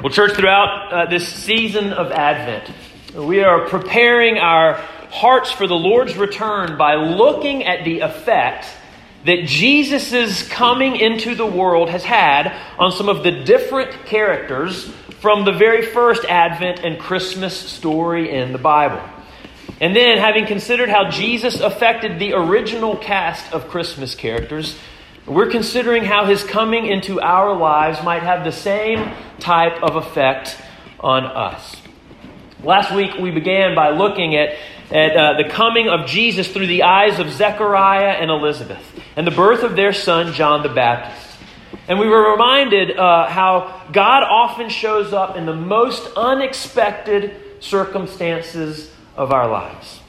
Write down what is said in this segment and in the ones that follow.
Well, church, throughout uh, this season of Advent, we are preparing our hearts for the Lord's return by looking at the effect that Jesus' coming into the world has had on some of the different characters from the very first Advent and Christmas story in the Bible. And then, having considered how Jesus affected the original cast of Christmas characters, we're considering how his coming into our lives might have the same type of effect on us. Last week we began by looking at, at uh, the coming of Jesus through the eyes of Zechariah and Elizabeth and the birth of their son John the Baptist. And we were reminded uh, how God often shows up in the most unexpected circumstances of our lives.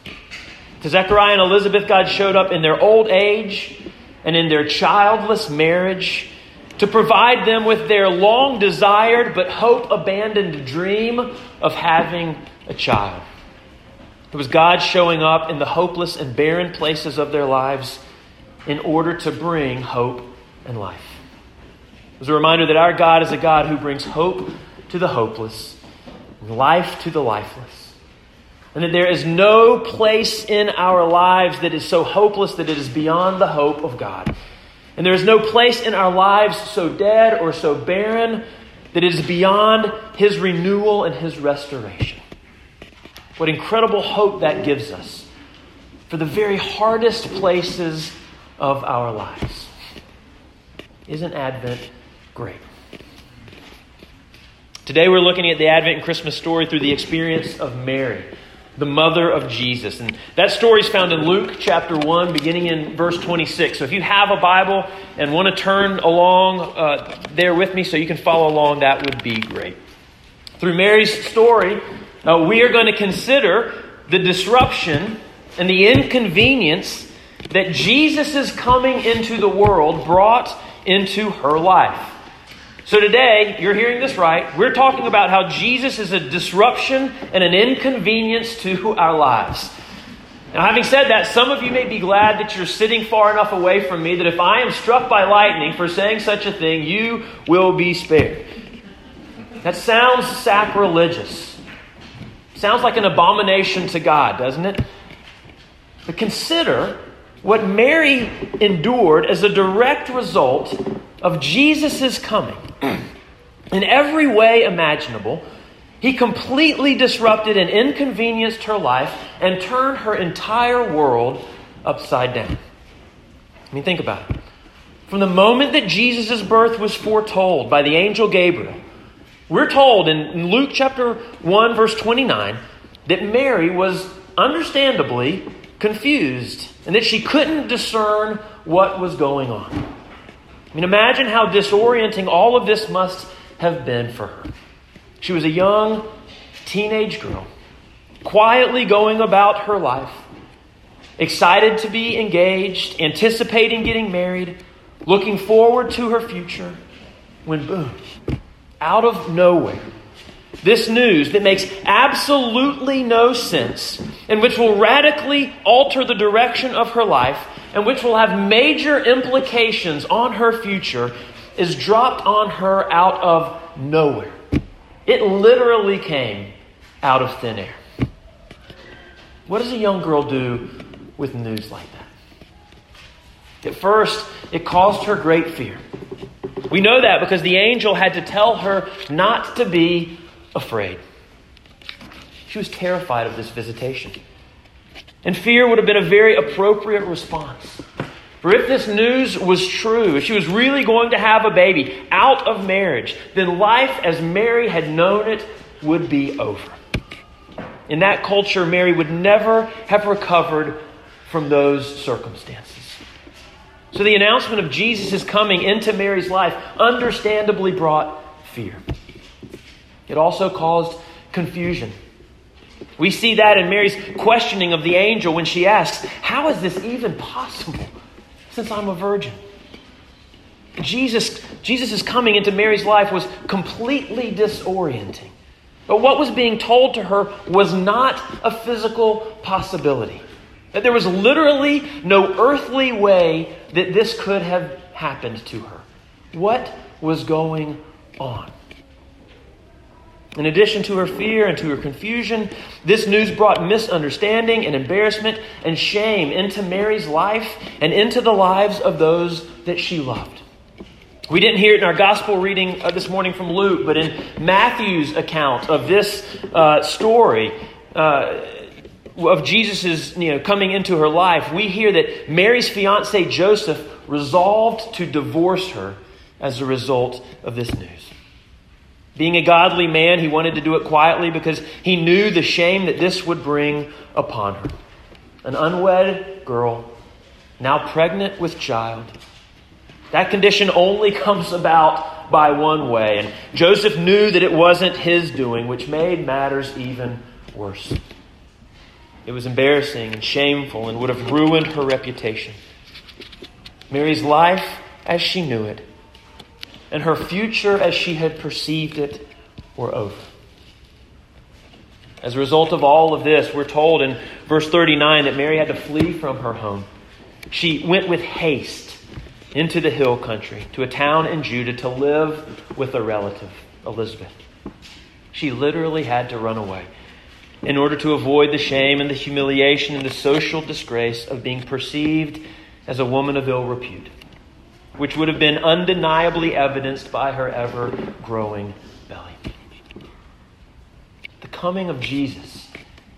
To Zechariah and Elizabeth, God showed up in their old age and in their childless marriage to provide them with their long desired but hope abandoned dream of having a child. It was God showing up in the hopeless and barren places of their lives in order to bring hope and life. It was a reminder that our God is a God who brings hope to the hopeless and life to the lifeless. And that there is no place in our lives that is so hopeless that it is beyond the hope of God. And there is no place in our lives so dead or so barren that it is beyond His renewal and His restoration. What incredible hope that gives us for the very hardest places of our lives. Isn't Advent great? Today we're looking at the Advent and Christmas story through the experience of Mary the mother of Jesus. And that story is found in Luke chapter 1, beginning in verse 26. So if you have a Bible and want to turn along uh, there with me so you can follow along, that would be great. Through Mary's story, uh, we are going to consider the disruption and the inconvenience that Jesus' coming into the world brought into her life. So today, you're hearing this right. We're talking about how Jesus is a disruption and an inconvenience to our lives. Now, having said that, some of you may be glad that you're sitting far enough away from me that if I am struck by lightning for saying such a thing, you will be spared. That sounds sacrilegious. Sounds like an abomination to God, doesn't it? But consider what Mary endured as a direct result of Jesus' coming. In every way imaginable, he completely disrupted and inconvenienced her life and turned her entire world upside down. I mean, think about it. From the moment that Jesus' birth was foretold by the angel Gabriel, we're told in Luke chapter 1, verse 29, that Mary was understandably confused and that she couldn't discern what was going on. I mean, imagine how disorienting all of this must have been for her. She was a young teenage girl, quietly going about her life, excited to be engaged, anticipating getting married, looking forward to her future, when boom, out of nowhere, this news that makes absolutely no sense and which will radically alter the direction of her life and which will have major implications on her future is dropped on her out of nowhere. It literally came out of thin air. What does a young girl do with news like that? At first, it caused her great fear. We know that because the angel had to tell her not to be afraid. She was terrified of this visitation. And fear would have been a very appropriate response. For if this news was true, if she was really going to have a baby out of marriage, then life as Mary had known it would be over. In that culture, Mary would never have recovered from those circumstances. So the announcement of Jesus' coming into Mary's life understandably brought fear. It also caused confusion. We see that in Mary's questioning of the angel when she asks, How is this even possible since I'm a virgin? Jesus, Jesus' coming into Mary's life was completely disorienting. But what was being told to her was not a physical possibility. That there was literally no earthly way that this could have happened to her. What was going on? In addition to her fear and to her confusion, this news brought misunderstanding and embarrassment and shame into Mary's life and into the lives of those that she loved. We didn't hear it in our gospel reading uh, this morning from Luke, but in Matthew's account of this uh, story uh, of Jesus' you know, coming into her life, we hear that Mary's fiance Joseph resolved to divorce her as a result of this news. Being a godly man, he wanted to do it quietly because he knew the shame that this would bring upon her. An unwed girl, now pregnant with child. That condition only comes about by one way, and Joseph knew that it wasn't his doing, which made matters even worse. It was embarrassing and shameful and would have ruined her reputation. Mary's life as she knew it and her future as she had perceived it were over. As a result of all of this, we're told in verse 39 that Mary had to flee from her home. She went with haste into the hill country to a town in Judah to live with a relative, Elizabeth. She literally had to run away in order to avoid the shame and the humiliation and the social disgrace of being perceived as a woman of ill repute which would have been undeniably evidenced by her ever growing belly. The coming of Jesus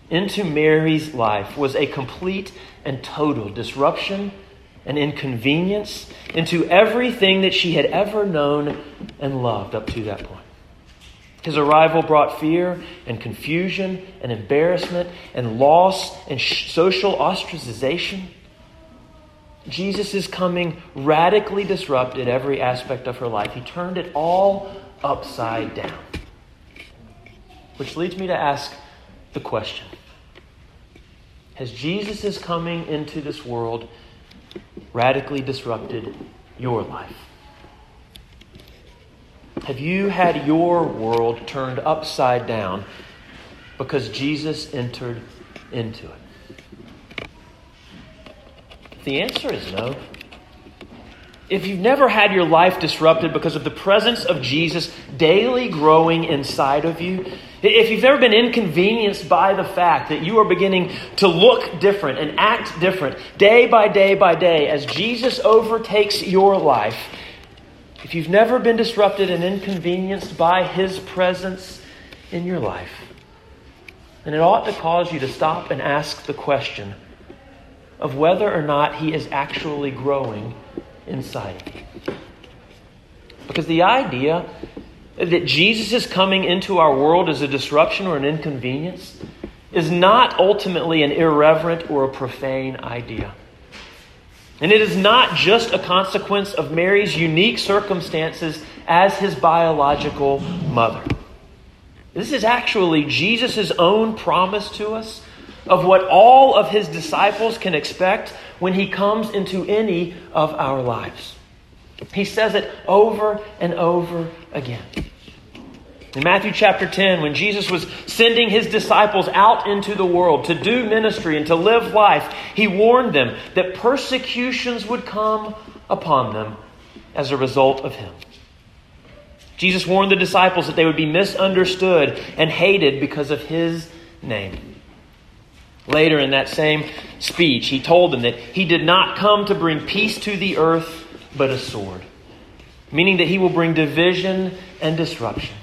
into Mary's life was a complete and total disruption and inconvenience into everything that she had ever known and loved up to that point. His arrival brought fear and confusion and embarrassment and loss and social ostracization. Jesus' coming radically disrupted every aspect of her life. He turned it all upside down. Which leads me to ask the question Has Jesus' coming into this world radically disrupted your life? Have you had your world turned upside down because Jesus entered into it? The answer is no. If you've never had your life disrupted because of the presence of Jesus daily growing inside of you, if you've ever been inconvenienced by the fact that you are beginning to look different and act different day by day by day as Jesus overtakes your life, if you've never been disrupted and inconvenienced by his presence in your life, then it ought to cause you to stop and ask the question of whether or not he is actually growing inside of you. Because the idea that Jesus is coming into our world as a disruption or an inconvenience is not ultimately an irreverent or a profane idea. And it is not just a consequence of Mary's unique circumstances as his biological mother. This is actually Jesus' own promise to us of what all of his disciples can expect when he comes into any of our lives. He says it over and over again. In Matthew chapter 10, when Jesus was sending his disciples out into the world to do ministry and to live life, he warned them that persecutions would come upon them as a result of him. Jesus warned the disciples that they would be misunderstood and hated because of his name. Later in that same speech, he told them that he did not come to bring peace to the earth, but a sword, meaning that he will bring division and disruption.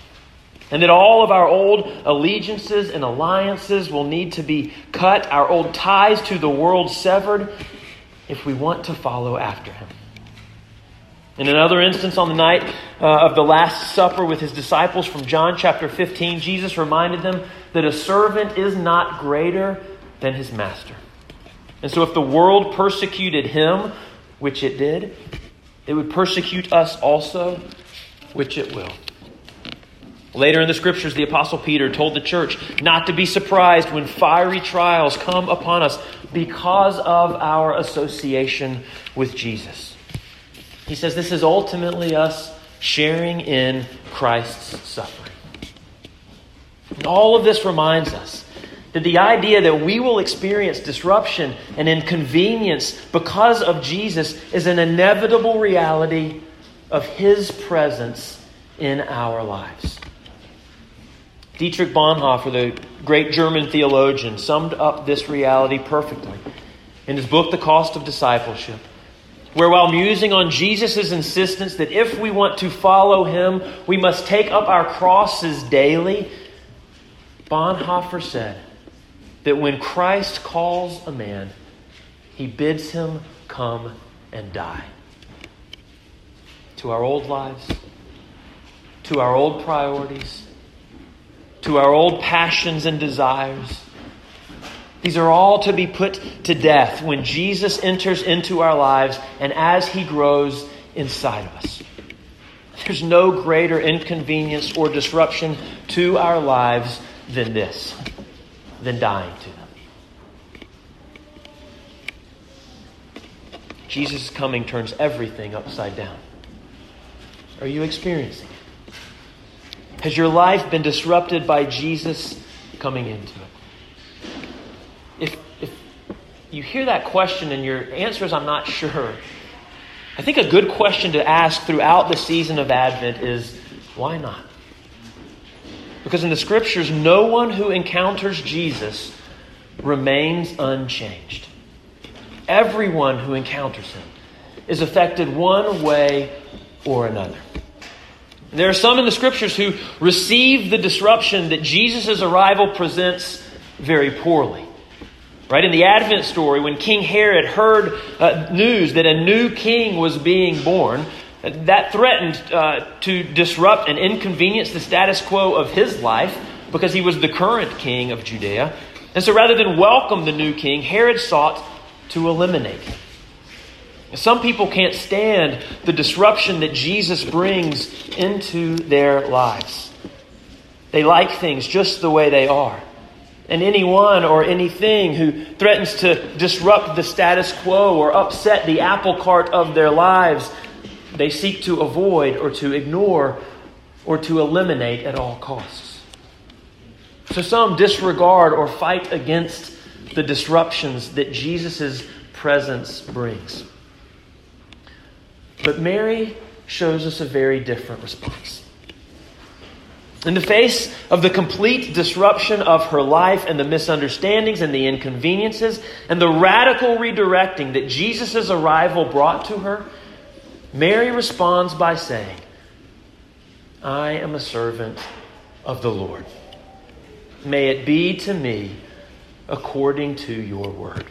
And that all of our old allegiances and alliances will need to be cut, our old ties to the world severed, if we want to follow after him. In another instance, on the night uh, of the Last Supper with his disciples from John chapter 15, Jesus reminded them that a servant is not greater than his master. And so, if the world persecuted him, which it did, it would persecute us also, which it will. Later in the scriptures, the Apostle Peter told the church not to be surprised when fiery trials come upon us because of our association with Jesus. He says this is ultimately us sharing in Christ's suffering. And all of this reminds us that the idea that we will experience disruption and inconvenience because of Jesus is an inevitable reality of His presence in our lives. Dietrich Bonhoeffer, the great German theologian, summed up this reality perfectly in his book, The Cost of Discipleship, where while musing on Jesus' insistence that if we want to follow him, we must take up our crosses daily, Bonhoeffer said that when Christ calls a man, he bids him come and die. To our old lives, to our old priorities, to our old passions and desires. These are all to be put to death when Jesus enters into our lives and as he grows inside of us. There's no greater inconvenience or disruption to our lives than this, than dying to them. Jesus' coming turns everything upside down. Are you experiencing it? Has your life been disrupted by Jesus coming into it? If, if you hear that question and your answer is, I'm not sure, I think a good question to ask throughout the season of Advent is, why not? Because in the scriptures, no one who encounters Jesus remains unchanged. Everyone who encounters him is affected one way or another. There are some in the scriptures who receive the disruption that Jesus' arrival presents very poorly. Right? In the Advent story, when King Herod heard uh, news that a new king was being born, that threatened uh, to disrupt and inconvenience the status quo of his life because he was the current king of Judea. And so rather than welcome the new king, Herod sought to eliminate him. Some people can't stand the disruption that Jesus brings into their lives. They like things just the way they are. And anyone or anything who threatens to disrupt the status quo or upset the apple cart of their lives, they seek to avoid or to ignore or to eliminate at all costs. So some disregard or fight against the disruptions that Jesus' presence brings. But Mary shows us a very different response. In the face of the complete disruption of her life and the misunderstandings and the inconveniences and the radical redirecting that Jesus' arrival brought to her, Mary responds by saying, I am a servant of the Lord. May it be to me according to your word.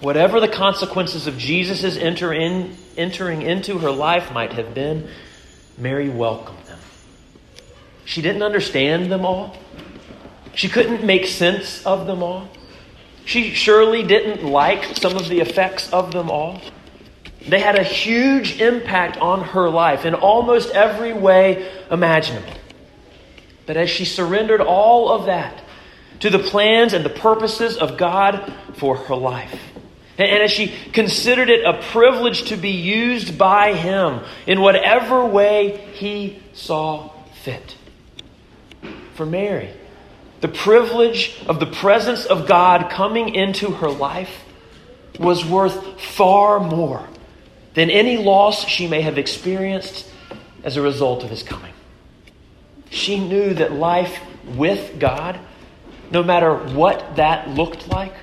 Whatever the consequences of Jesus' enter in, entering into her life might have been, Mary welcomed them. She didn't understand them all. She couldn't make sense of them all. She surely didn't like some of the effects of them all. They had a huge impact on her life in almost every way imaginable. But as she surrendered all of that to the plans and the purposes of God for her life, and as she considered it a privilege to be used by Him in whatever way He saw fit. For Mary, the privilege of the presence of God coming into her life was worth far more than any loss she may have experienced as a result of His coming. She knew that life with God, no matter what that looked like,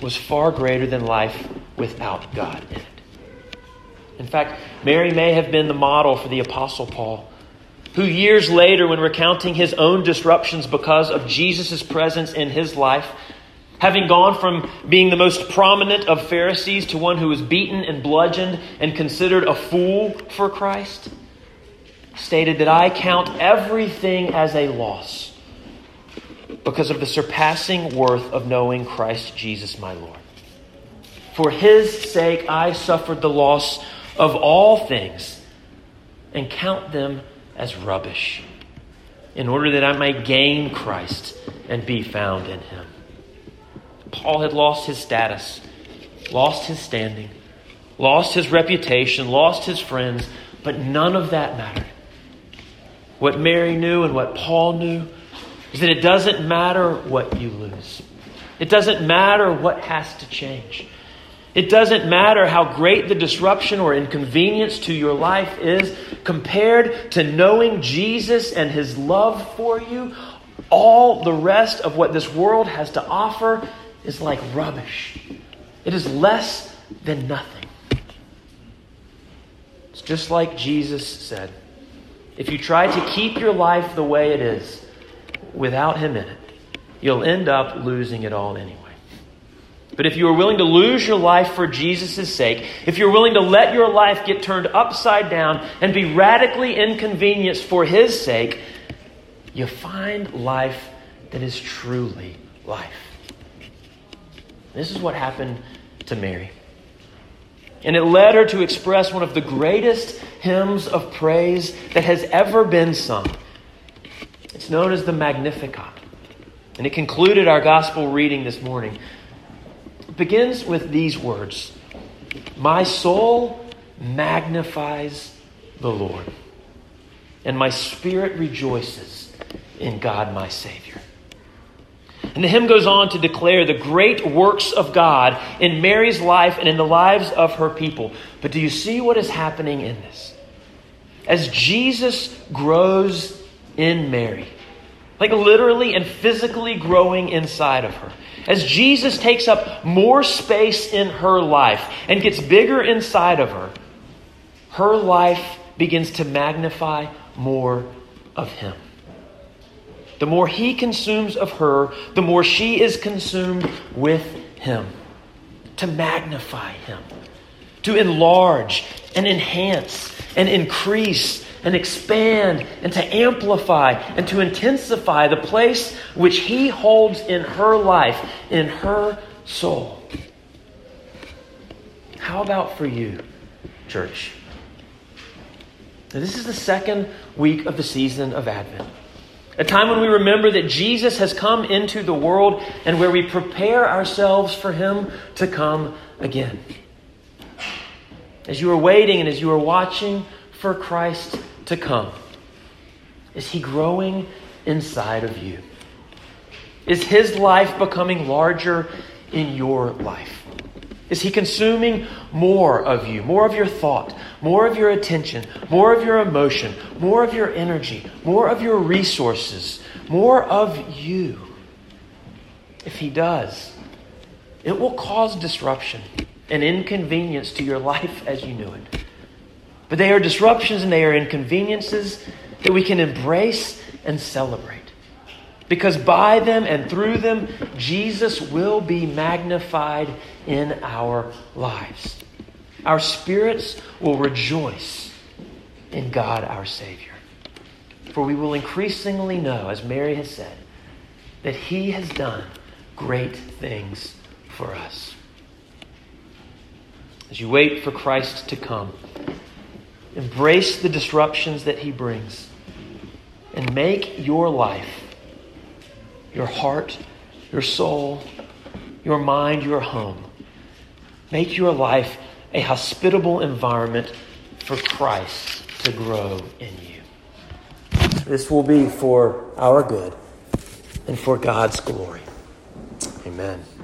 was far greater than life without God in it. In fact, Mary may have been the model for the Apostle Paul, who years later, when recounting his own disruptions because of Jesus' presence in his life, having gone from being the most prominent of Pharisees to one who was beaten and bludgeoned and considered a fool for Christ, stated that I count everything as a loss because of the surpassing worth of knowing Christ Jesus my Lord. For his sake I suffered the loss of all things and count them as rubbish, in order that I might gain Christ and be found in him. Paul had lost his status, lost his standing, lost his reputation, lost his friends, but none of that mattered. What Mary knew and what Paul knew is that it doesn't matter what you lose. It doesn't matter what has to change. It doesn't matter how great the disruption or inconvenience to your life is compared to knowing Jesus and his love for you. All the rest of what this world has to offer is like rubbish. It is less than nothing. It's just like Jesus said if you try to keep your life the way it is without Him in it, you'll end up losing it all anyway. But if you are willing to lose your life for Jesus' sake, if you're willing to let your life get turned upside down and be radically inconvenienced for His sake, you find life that is truly life. This is what happened to Mary. And it led her to express one of the greatest hymns of praise that has ever been sung. It's known as the Magnificat. And it concluded our gospel reading this morning. It begins with these words My soul magnifies the Lord, and my spirit rejoices in God my Savior. And the hymn goes on to declare the great works of God in Mary's life and in the lives of her people. But do you see what is happening in this? As Jesus grows in Mary, like literally and physically growing inside of her, as Jesus takes up more space in her life and gets bigger inside of her, her life begins to magnify more of Him. The more he consumes of her, the more she is consumed with him. To magnify him, to enlarge and enhance and increase and expand and to amplify and to intensify the place which he holds in her life, in her soul. How about for you, church? Now, this is the second week of the season of Advent. A time when we remember that Jesus has come into the world and where we prepare ourselves for him to come again. As you are waiting and as you are watching for Christ to come, is he growing inside of you? Is his life becoming larger in your life? Is he consuming more of you, more of your thought, more of your attention, more of your emotion, more of your energy, more of your resources, more of you? If he does, it will cause disruption and inconvenience to your life as you knew it. But they are disruptions and they are inconveniences that we can embrace and celebrate. Because by them and through them, Jesus will be magnified in our lives. Our spirits will rejoice in God our Savior. For we will increasingly know, as Mary has said, that He has done great things for us. As you wait for Christ to come, embrace the disruptions that He brings and make your life your heart, your soul, your mind, your home. Make your life a hospitable environment for Christ to grow in you. This will be for our good and for God's glory. Amen.